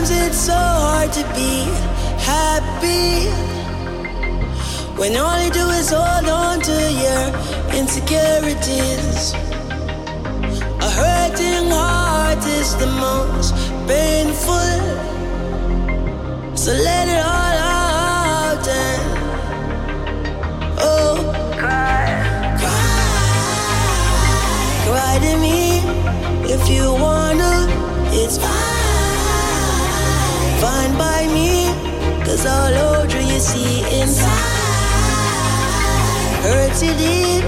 Sometimes it's so hard to be happy when all you do is hold on to your insecurities. A hurting heart is the most painful. So let it all out and oh, cry, cry, cry to me if you wanna. It's fine, fine by me. Cause all over you see inside hurts you deep.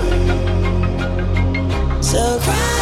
So cry.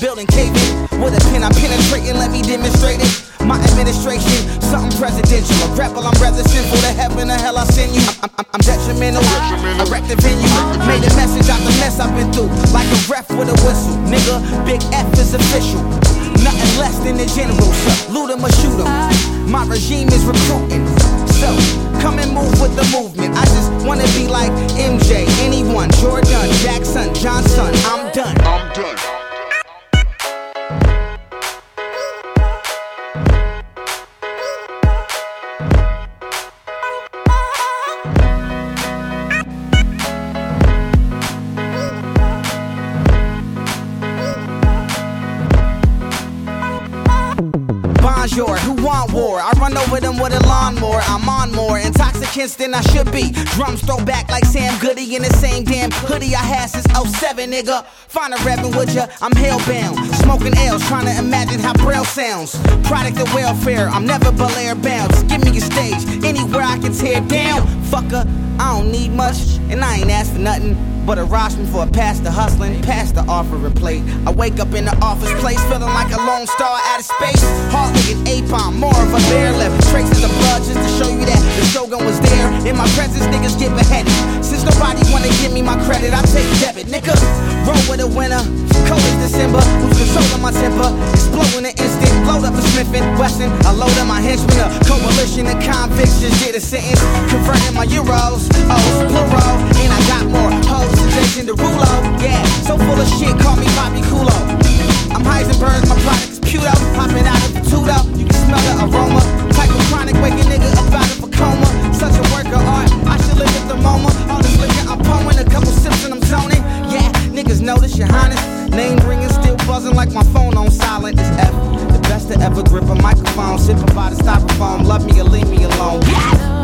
building. Nigga. Nothing. But a rostrum for a pastor hustling, past the offer a plate. I wake up in the office place feeling like a lone star out of space. Heart an apon, more of a bear left. Traces of blood just to show you that the shogun was there. In my presence, niggas get beheaded. Since nobody wanna give me my credit, I take debit, nigga. Roll with a winner, cold as December. Who's controlling my temper? Exploding an instant, load up a Smith and Wesson. I load up my henchmen, a coalition of convicts just did a sentence. Converting my euros, oh, plural, and I more hoes than Jason Derulo. Yeah, so full of shit, call me Bobby Coolo. I'm Heisenberg, my product is Puto. Popping out of the Tudo, you can smell the aroma. Type of chronic, wake a nigga up out of a coma. Such a work of art, I should live at the moment. All this liquor I'm pouring, a couple sips and I'm zoning. Yeah, niggas notice your highness. Name ringing, still buzzing like my phone on silent. It's F. The best to ever grip a microphone, sipping by the styrofoam. Love me or leave me alone. Yeah.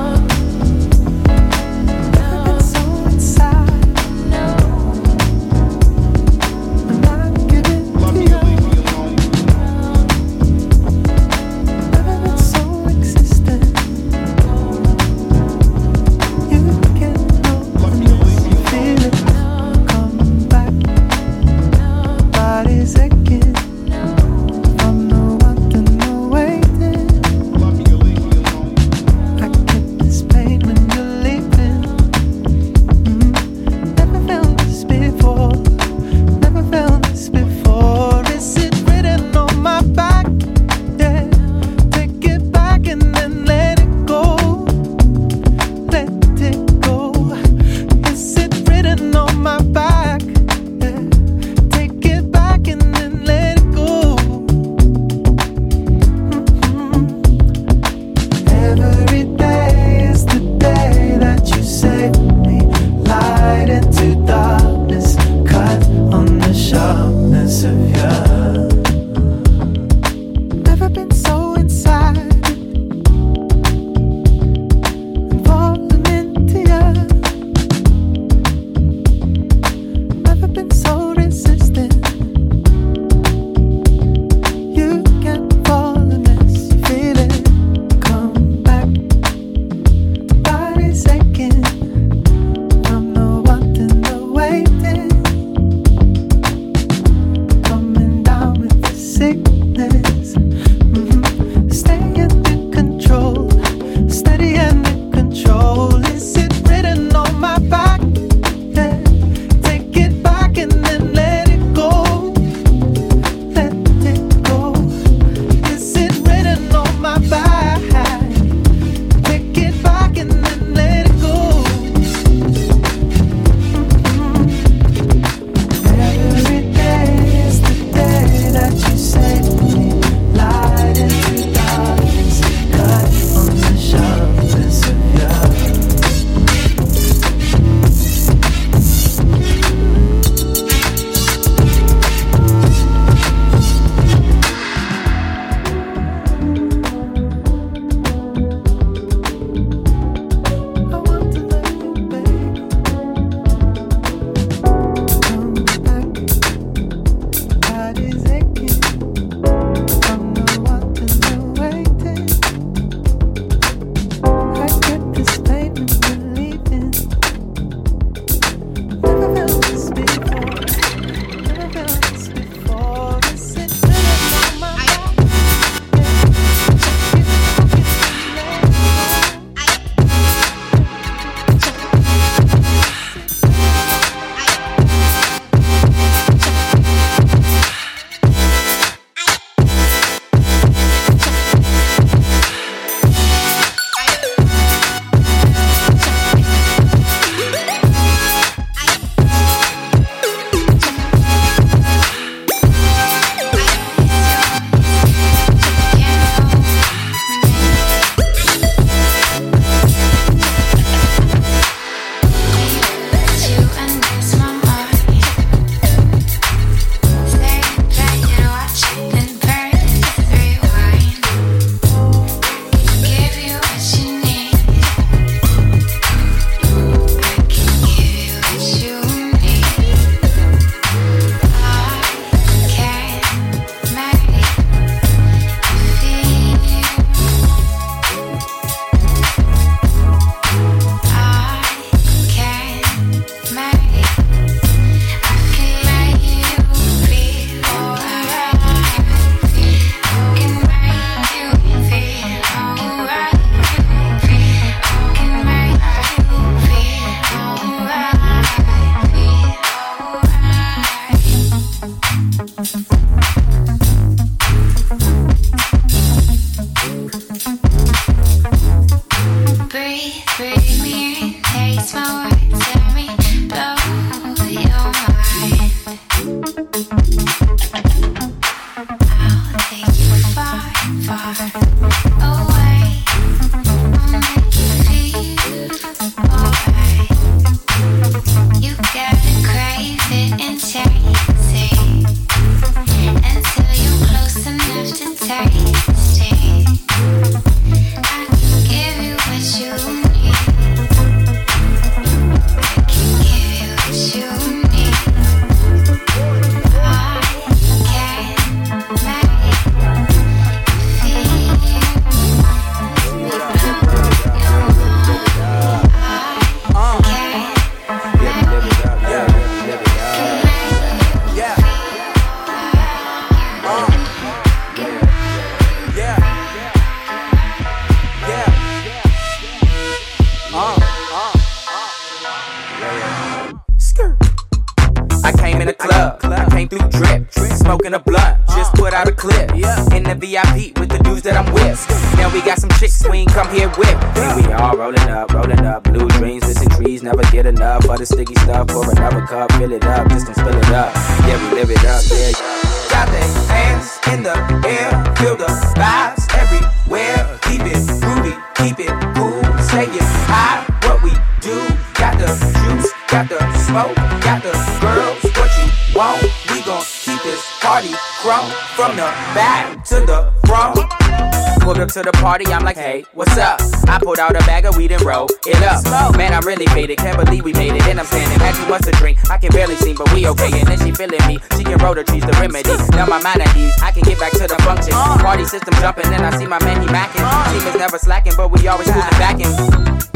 Smoke, got the girls. What you want? We gon' keep this party crunk from the back to the front. Pulled up to the party, I'm like, hey, what's up? I pulled out a bag of weed and roll it up. Man, I'm really faded, can't believe we made it. And I'm standing, had too much to drink. I can barely see, but we okay. And then she feeling me, she can roll the trees, the remedy. Now my mind at ease, I can get back to the function. Party system jumping, and I see my man, he macking. Team is never slacking, but we always moving back in.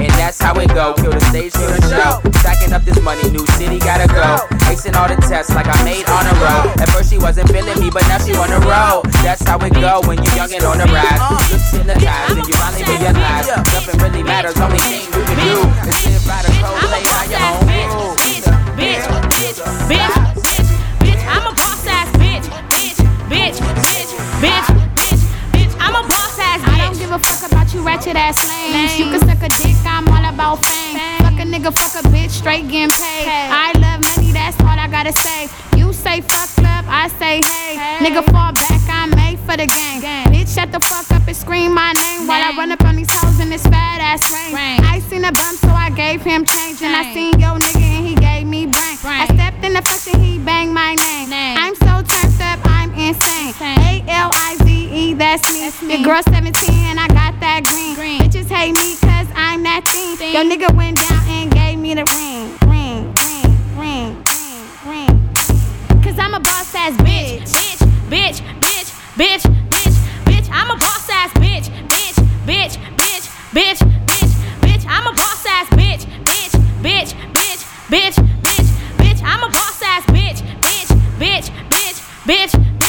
And that's how it go. Kill the stage, kill the show. Stacking up this money, new city gotta go. Acing all the tests like I made on a road. At first she wasn't feeling me, but now she on the road. That's how it go when you young and on the rise. And you finally realize nothing really matters. Only thing you can do is by the by your. Bitch, bitch, bitch, bitch, bitch, I'm a boss ass bitch, bitch, bitch, bitch, bitch, bitch, bitch, I'm a boss ass bitch. I don't give a fuck about you ratchet ass lames. You can suck a dick, I'm all about fame. Fuck a nigga, fuck a bitch, straight getting paid. I love money, that's all I gotta say. You say fuck club, I say hey. Nigga fall back, I'm made for the game. Bitch, shut the fuck up and scream my name while I run up on these hoes in this fat ass rain. I seen a bump, so I gave him change. And I seen yo nigga and he gave me brain. I stepped in the function, he banged my name. I'm so turned up, I'm insane. A L I Z E, that's me. Your girl 17 and I got that green. green. Bitches hate me cause I'm that thing. Yo nigga went down and gave me the ring. Ring, ring, ring, ring, ring. Cause I'm a boss ass bitch, bitch, bitch, bitch, bitch, bitch, bitch, I'm a boss ass bitch, bitch, bitch, bitch, bitch, bitch, bitch, I'm a boss ass bitch, bitch, bitch, bitch, bitch, bitch, bitch, I'm a boss ass bitch, bitch, bitch, bitch, bitch, bitch, bitch,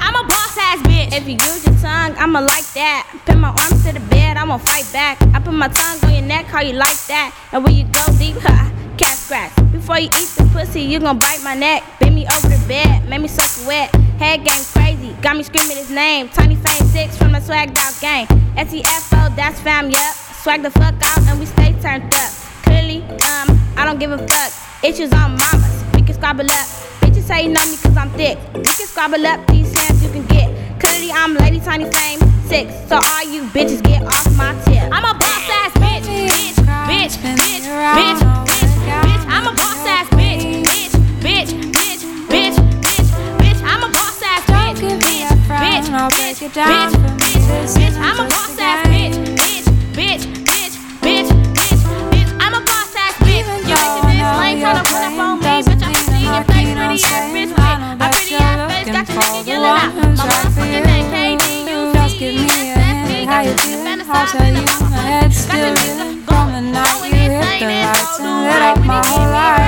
I'm a boss ass bitch. If you use your tongue, I'ma like that. Pin my arms to the bed, I'ma fight back. I put my tongue on your neck, how you like that? And when you go deep, ha, cat scratch. Before you eat the pussy, you gon' bite my neck. Bend me over the bed, make me suck wet. Head game crazy, got me screaming his name. Tiny Fame 6 from the Swag out gang. SEFO, that's fam, yup. Swag the fuck out and we stay turned up. Clearly, um, I don't give a fuck. Issues on mamas, we can squabble up. Say you know me cause I'm thick. We can squabble up these hands you can get. Clearly, I'm Lady Tiny Fame 6. So all you bitches get off my tip. I'm a boss ass bitch, bitch, bitch, bitch, bitch, bitch, bitch. I'm a boss ass bitch, bitch, bitch, bitch, bitch, bitch, bitch. I'm a boss ass bitch, bitch, bitch, bitch, bitch, bitch. I'm a boss ass bitch, bitch, bitch, bitch, bitch, bitch. I'm a boss ass bitch. You bitches is lame, tryna run up on face, pretty ass bitch. Wait, a pretty ass face, got your nigga yelling out. My motherfucking name, KD, you Just give me a hand, how you feeling? I'll tell you my head's still reeling from the night you hit the lights and lit up my whole life.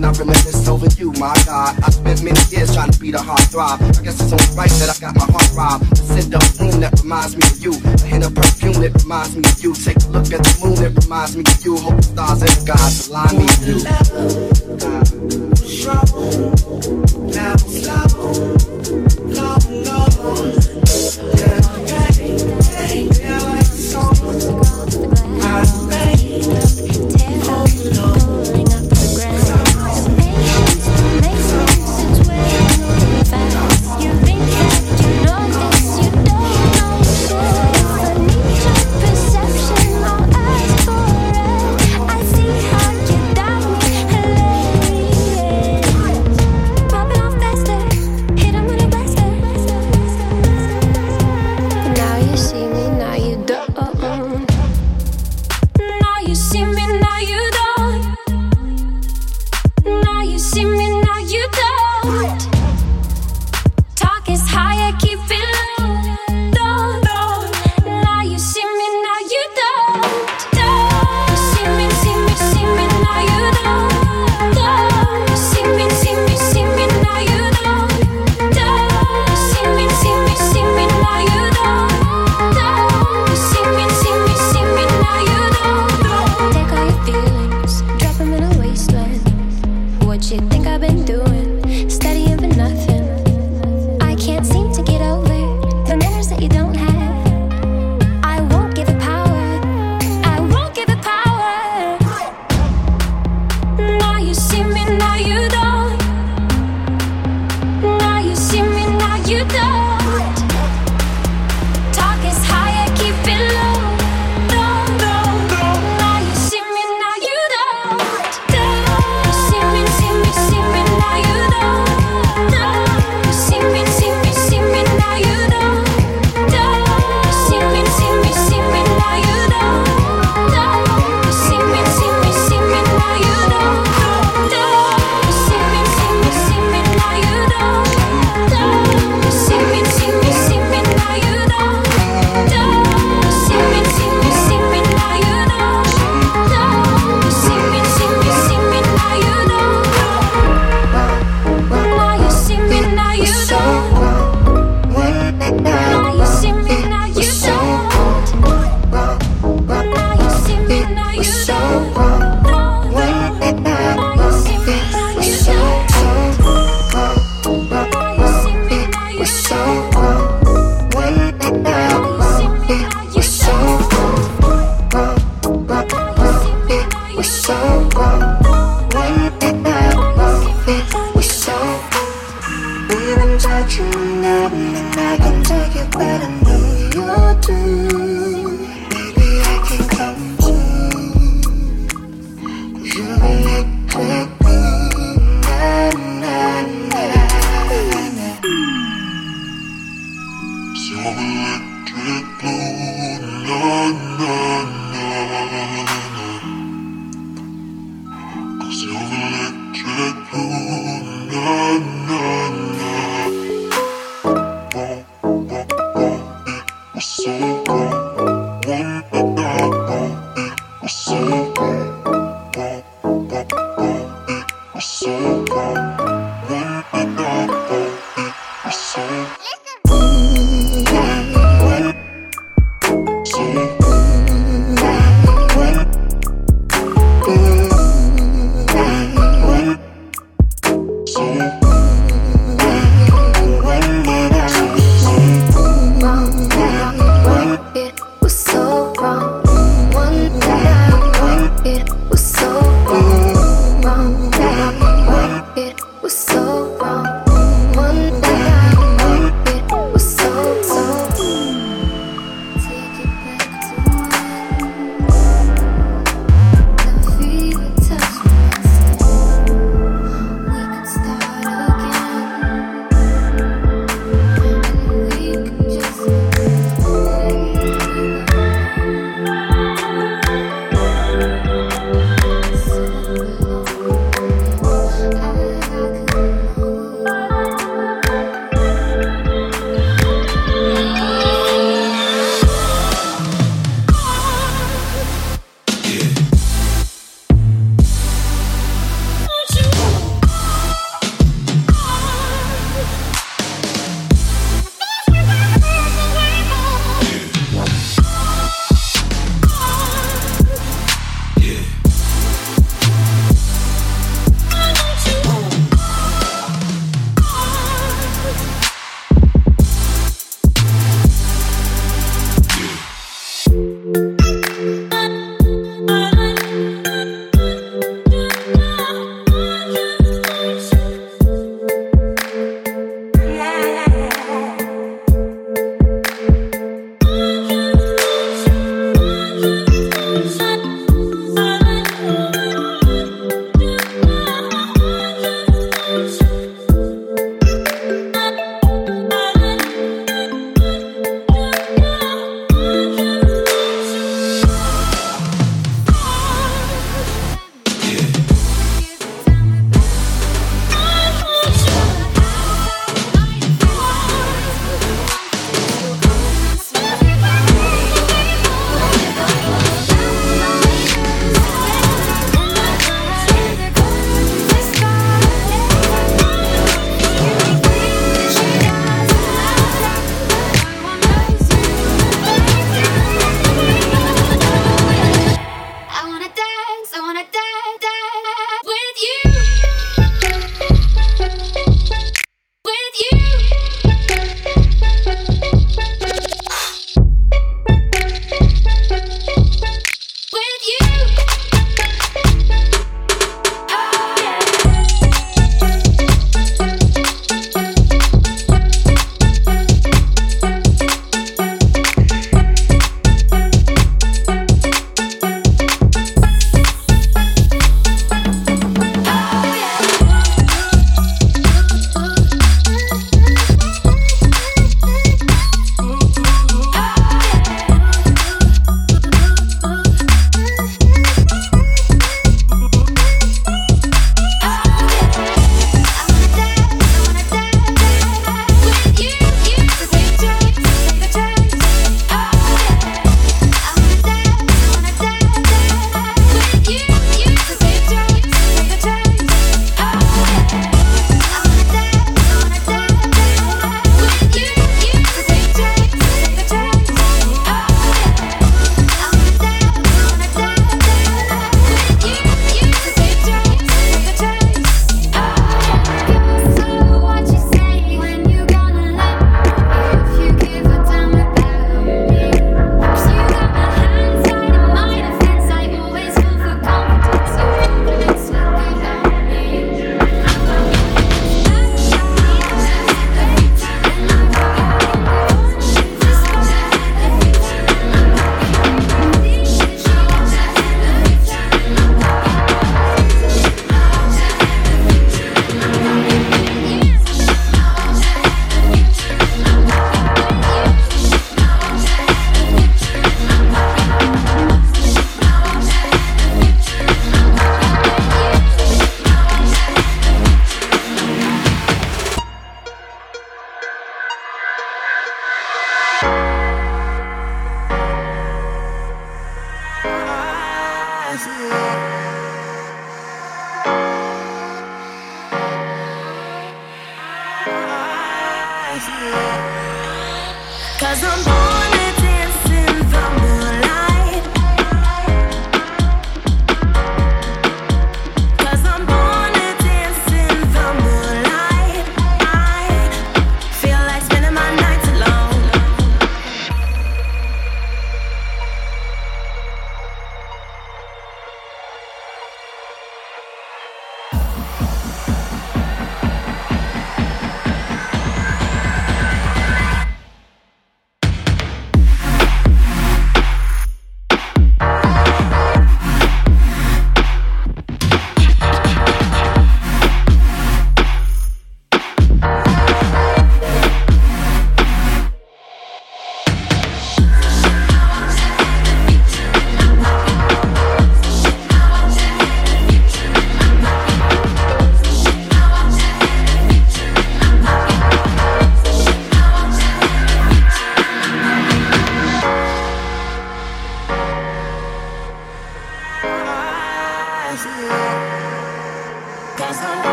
and I reminisce over you, my God. I spent many years trying to be the heartthrob. I guess it's only right that I got my heart robbed. The scent of room that reminds me of you. A hint of perfume that reminds me of you. Take a look at the moon that reminds me of you. Hope the stars and the gods align me with you.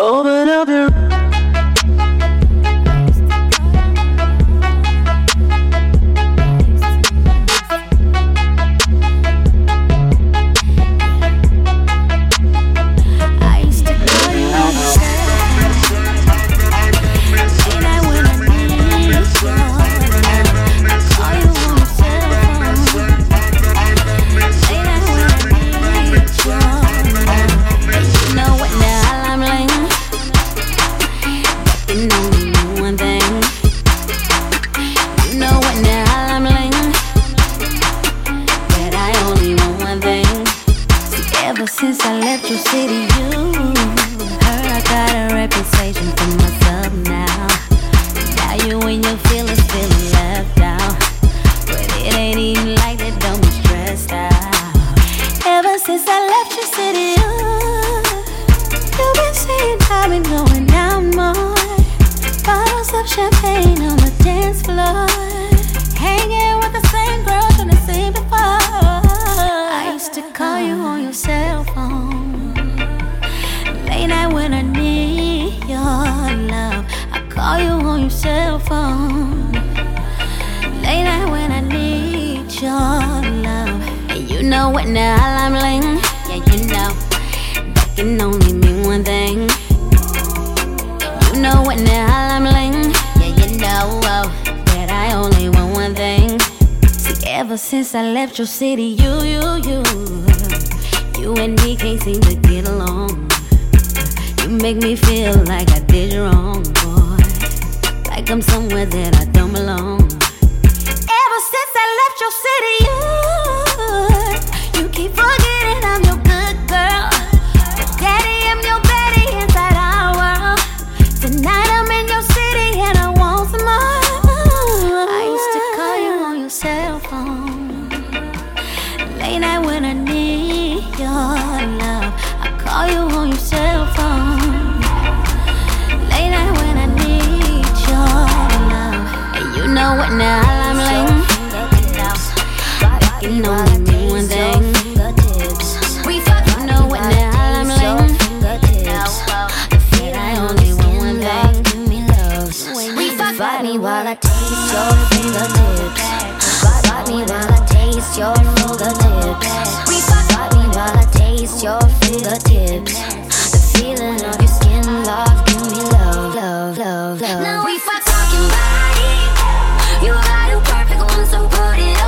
Over We for talking body. You got a perfect one, so put it on.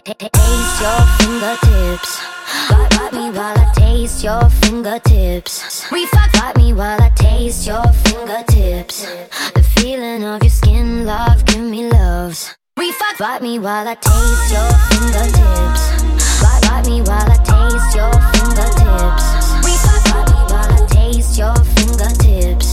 taste your fingertips. Bite, me while I taste your fingertips. Refuck, bite me while I taste your fingertips. The feeling of your skin, love, give me loves. Refuck, bite me while I taste your fingertips. Bite, me while I taste your fingertips. Refuck, bite me while I taste your fingertips.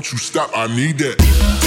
Don't you stop, I need that.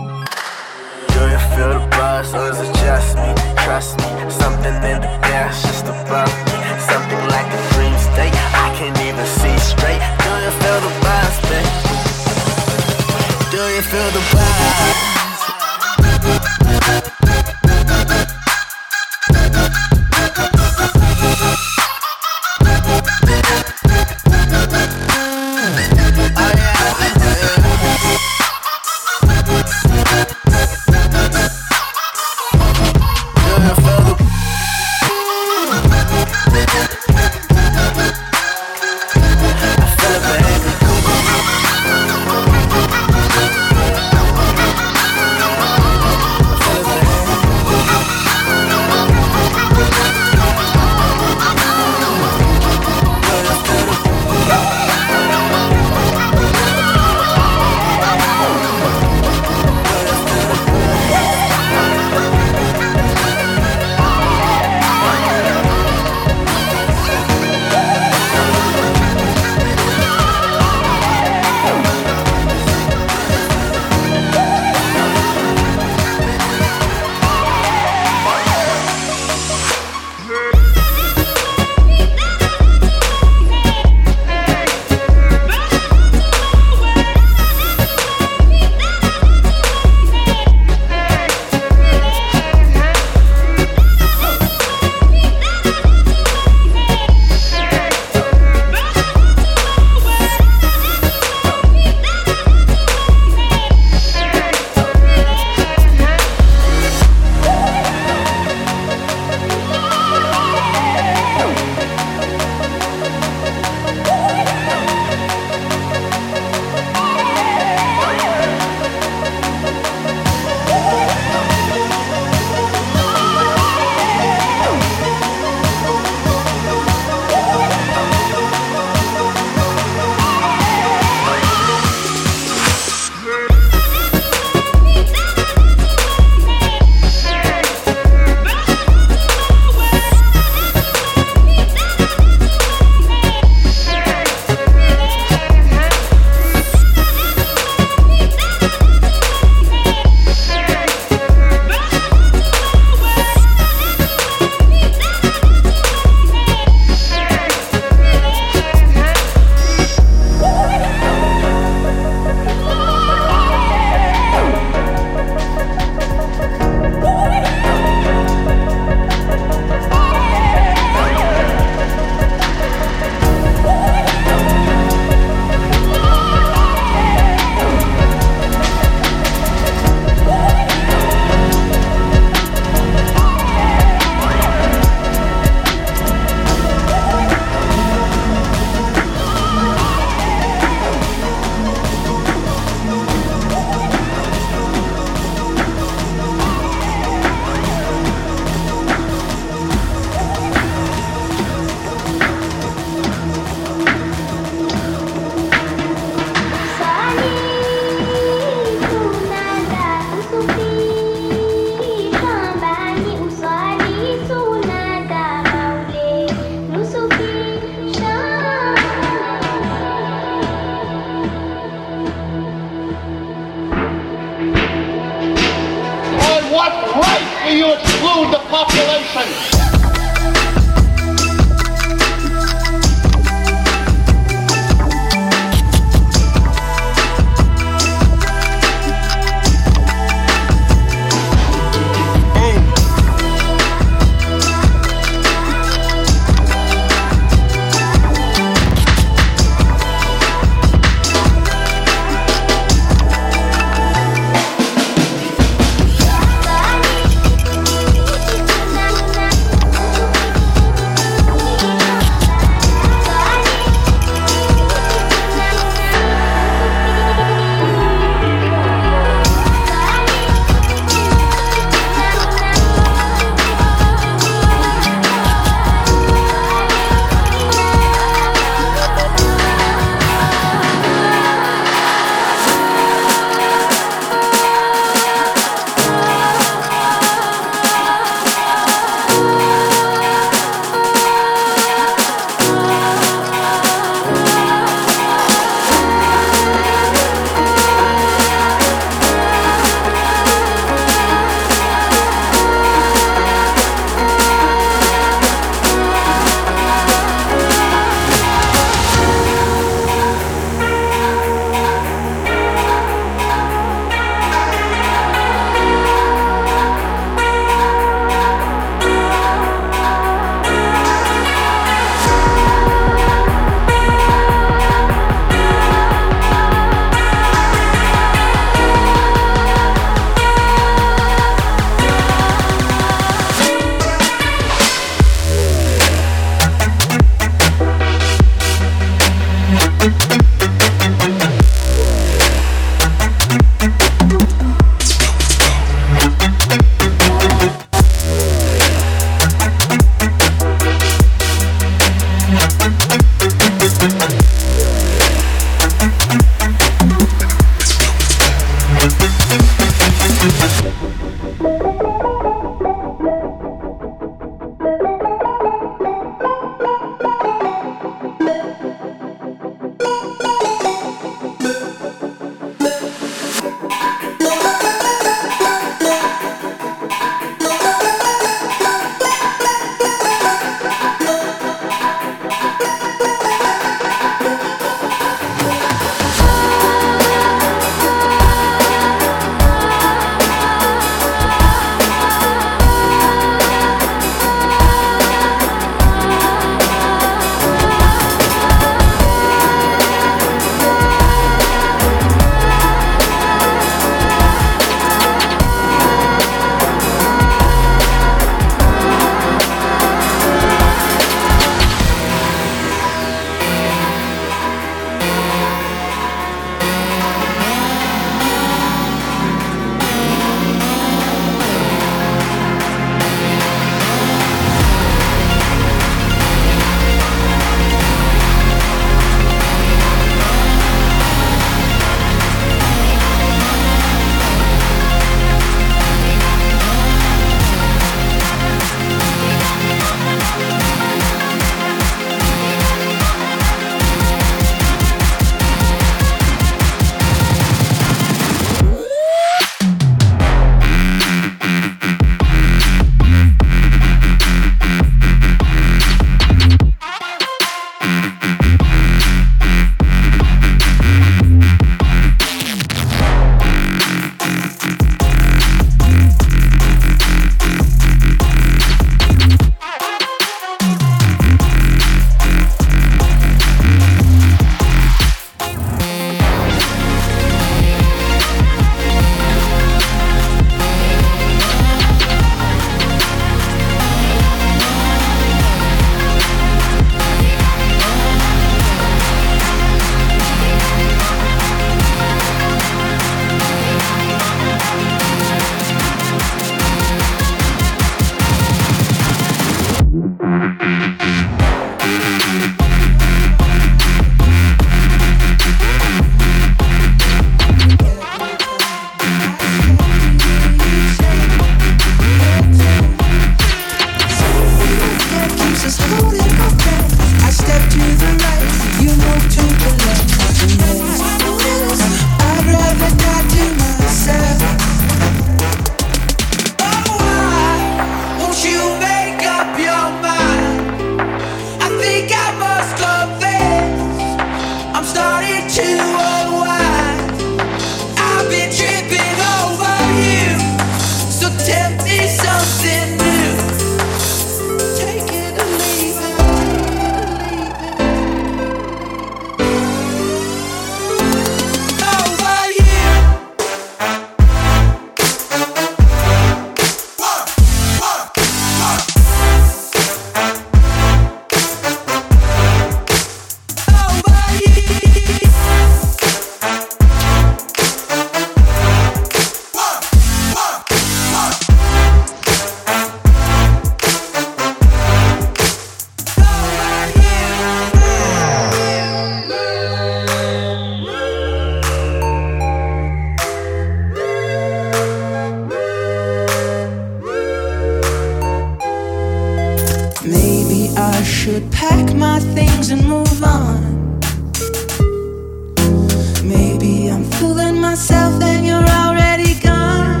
myself and you're already gone.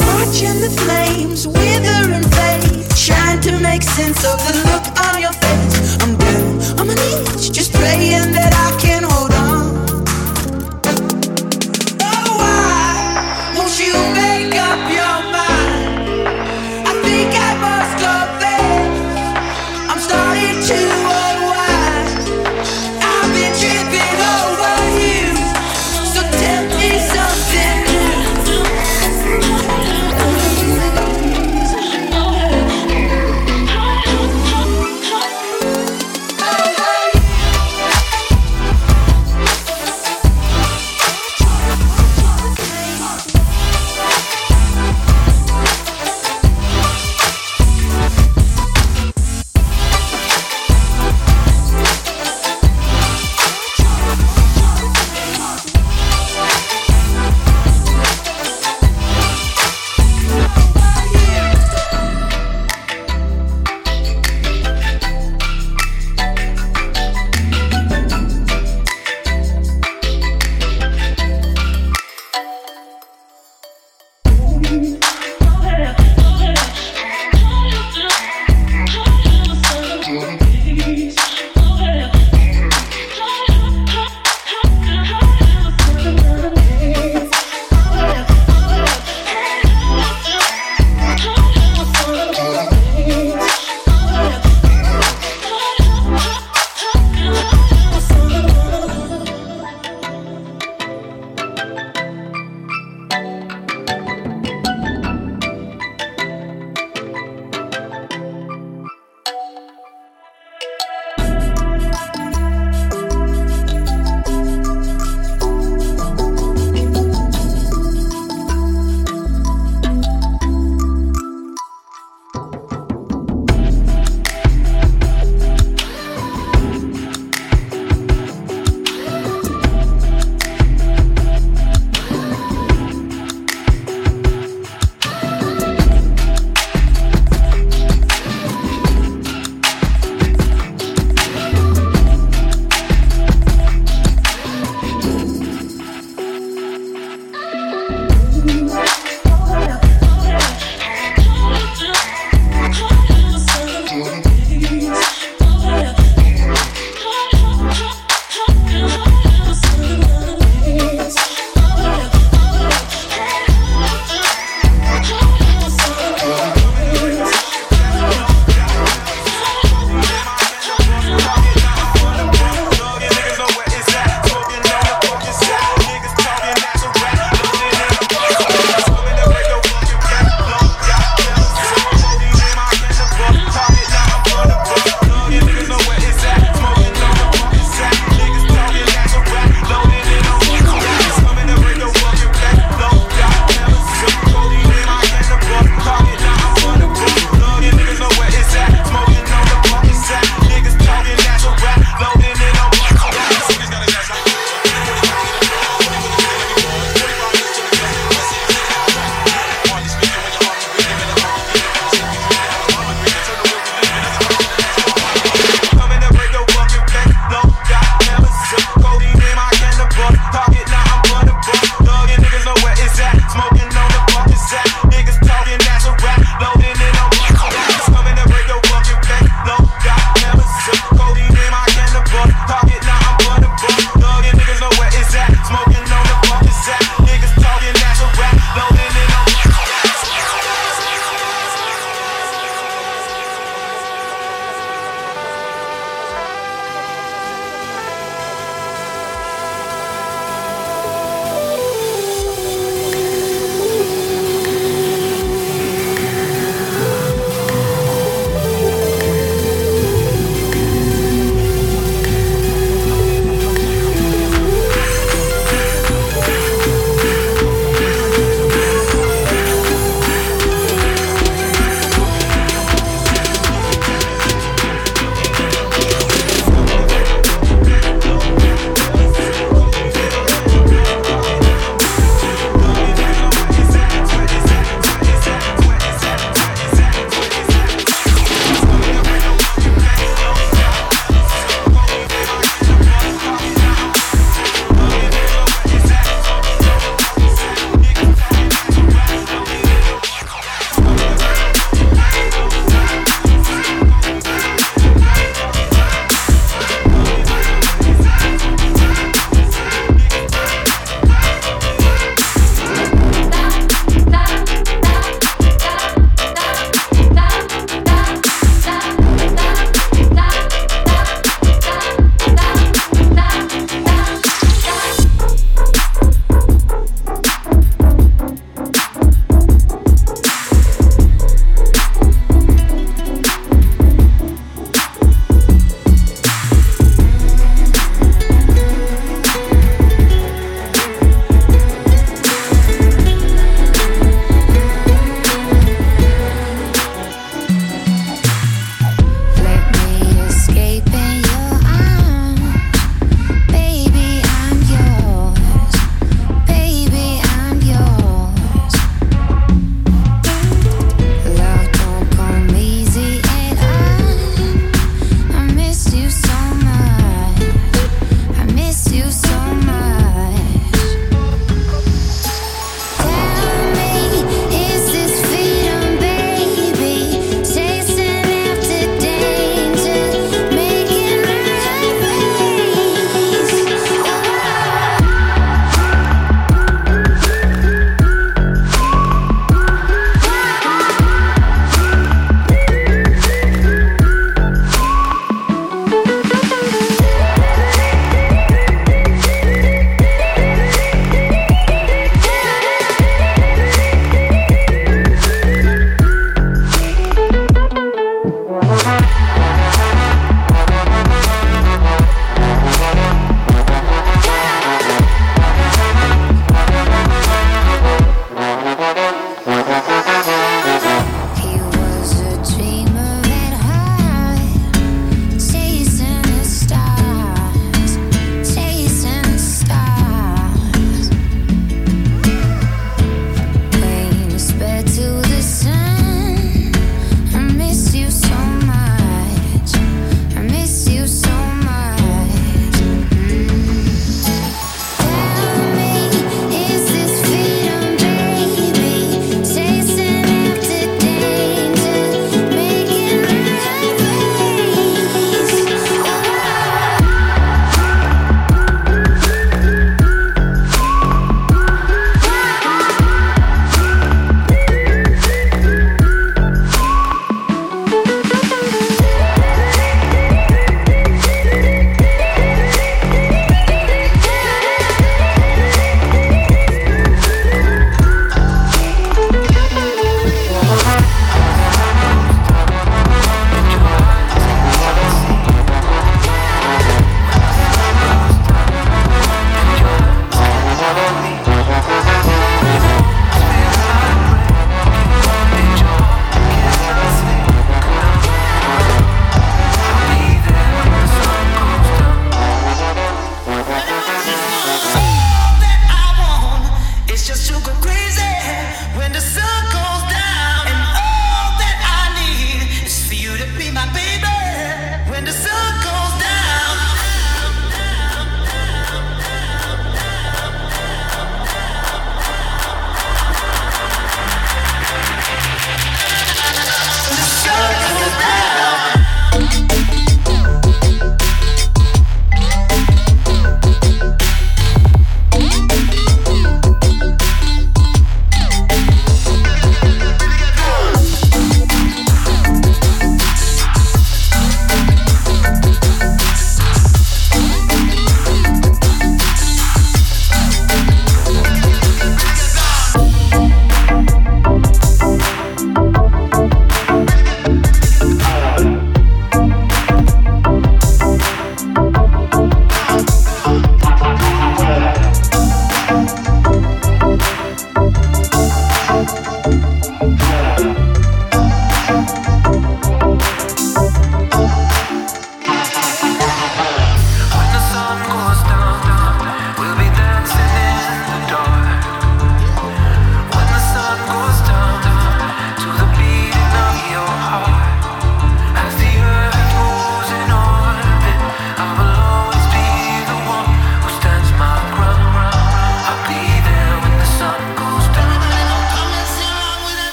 Watching the flames wither and fade, trying to make sense of the look.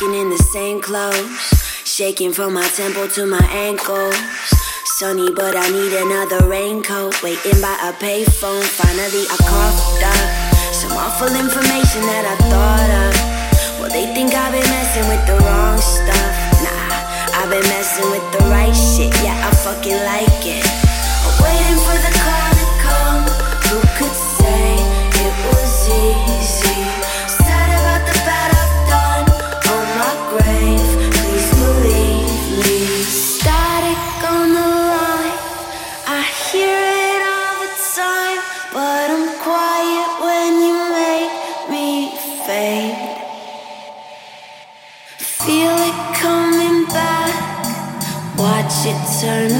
walking in the same clothes, shaking from my temple to my ankles. Sunny, but I need another raincoat. Waiting by a payphone, finally I coughed up some awful information that I thought of. Well, they think I've been messing with the wrong stuff. Nah, I've been messing with the right shit. Yeah, I fucking like it. I'm waiting for the car to come. Who could say it was easy? 삶